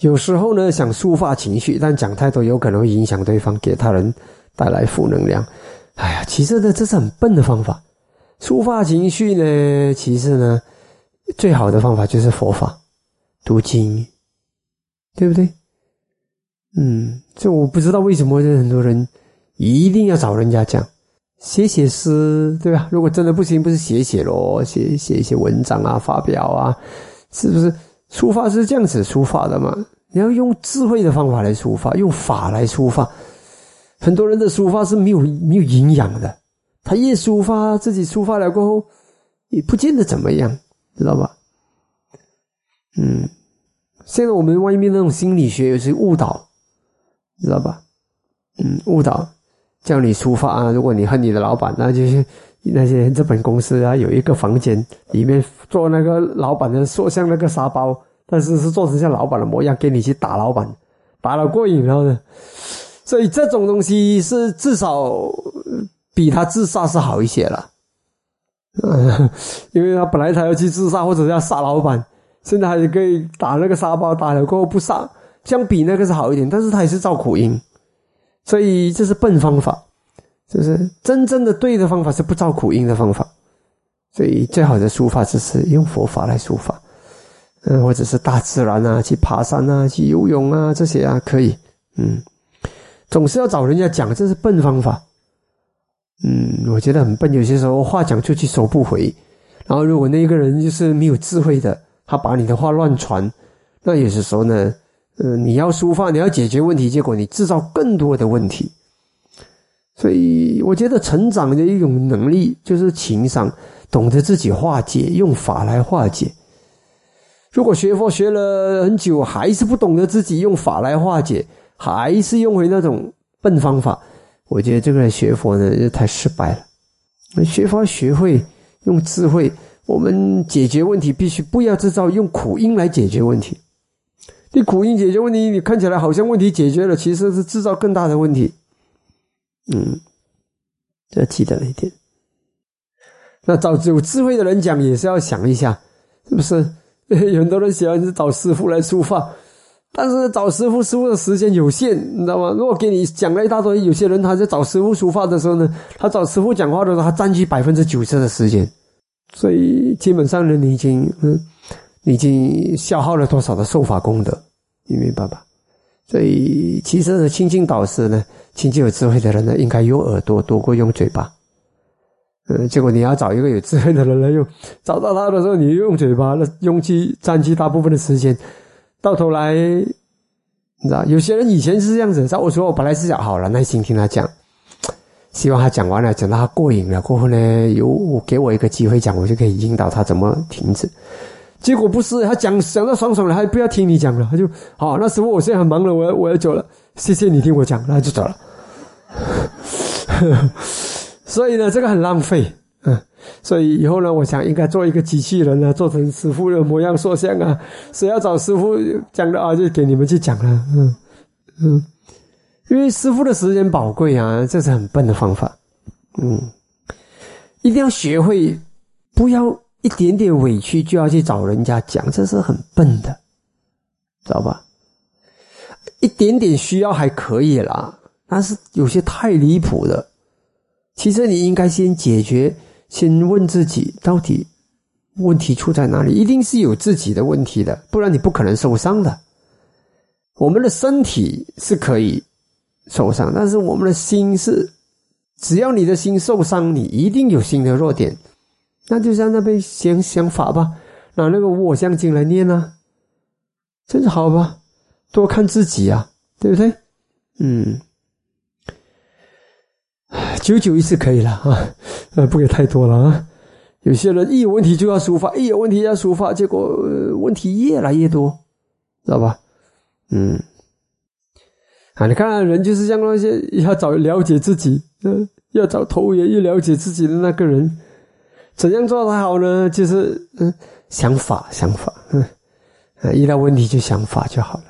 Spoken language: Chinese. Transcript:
有时候呢，想抒发情绪，但讲太多有可能会影响对方，给他人带来负能量。哎呀，其实呢，这是很笨的方法。抒发情绪呢，其实呢，最好的方法就是佛法，读经，对不对？嗯，这我不知道为什么很多人一定要找人家讲，写写诗，对吧？如果真的不行，不是写写咯，写写一些文章啊，发表啊，是不是？书法是这样子书法的嘛？你要用智慧的方法来书法，用法来书法。很多人的书法是没有没有营养的，他一书法，自己书法了过后，也不见得怎么样，知道吧？嗯，现在我们外面那种心理学有些误导，知道吧？嗯，误导叫你出发啊，如果你恨你的老板，那就是那些日本公司啊，有一个房间里面做那个老板的塑像那个沙包。但是是做成像老板的模样，给你去打老板，打了过瘾了呢。所以这种东西是至少比他自杀是好一些了。嗯，因为他本来他要去自杀或者要杀老板，现在还可以打那个沙包，打了过后不杀，相比那个是好一点。但是他也是造苦因，所以这是笨方法，就是真正的对的方法是不造苦因的方法。所以最好的书法就是用佛法来书法。嗯，或者是大自然啊，去爬山啊，去游泳啊，这些啊可以。嗯，总是要找人家讲，这是笨方法。嗯，我觉得很笨。有些时候话讲出去收不回，然后如果那个人就是没有智慧的，他把你的话乱传，那有些时候呢，呃，你要抒发，你要解决问题，结果你制造更多的问题。所以，我觉得成长的一种能力就是情商，懂得自己化解，用法来化解。如果学佛学了很久，还是不懂得自己用法来化解，还是用回那种笨方法，我觉得这个学佛呢就太失败了。学佛学会用智慧，我们解决问题必须不要制造用苦因来解决问题。你苦因解决问题，你看起来好像问题解决了，其实是制造更大的问题。嗯，要记得一点。那找有智慧的人讲，也是要想一下，是不是？有很多人喜欢找师傅来书法，但是找师傅师傅的时间有限，你知道吗？如果给你讲了一大堆，有些人他在找师傅书法的时候呢，他找师傅讲话的时候，他占据百分之九十的时间，所以基本上呢，你已经嗯，已经消耗了多少的受法功德，你明白吧？所以其实呢，亲近导师呢，亲近有智慧的人呢，应该用耳朵多过用嘴巴。嗯，结果你要找一个有智慧的人来用，找到他的时候，你用嘴巴，那用去占据大部分的时间，到头来，你知道，有些人以前是这样子，在我说我本来是想好了，耐心听他讲，希望他讲完了，讲到他过瘾了，过后呢，有给我一个机会讲，我就可以引导他怎么停止。结果不是，他讲讲到爽爽了，他不要听你讲了，他就好，那时候我现在很忙了，我要我要走了，谢谢你听我讲，那就走了。所以呢，这个很浪费，嗯，所以以后呢，我想应该做一个机器人呢，做成师傅的模样塑像啊，谁要找师傅讲的啊，就给你们去讲了，嗯嗯，因为师傅的时间宝贵啊，这是很笨的方法，嗯，一定要学会，不要一点点委屈就要去找人家讲，这是很笨的，知道吧？一点点需要还可以啦，但是有些太离谱的。其实你应该先解决，先问自己到底问题出在哪里？一定是有自己的问题的，不然你不可能受伤的。我们的身体是可以受伤，但是我们的心是，只要你的心受伤，你一定有心的弱点。那就在那边想想法吧，拿那个我相经来念啊，真是好吧？多看自己啊，对不对？嗯。久久一次可以了啊，呃，不给太多了啊。有些人一有问题就要抒发，一有问题要抒发，结果问题越来越多，知道吧？嗯，啊，你看人就是这样那些要找了解自己，嗯，要找投缘，要了解自己的那个人，怎样做才好呢？就是嗯，想法，想法，嗯，遇到问题就想法就好了。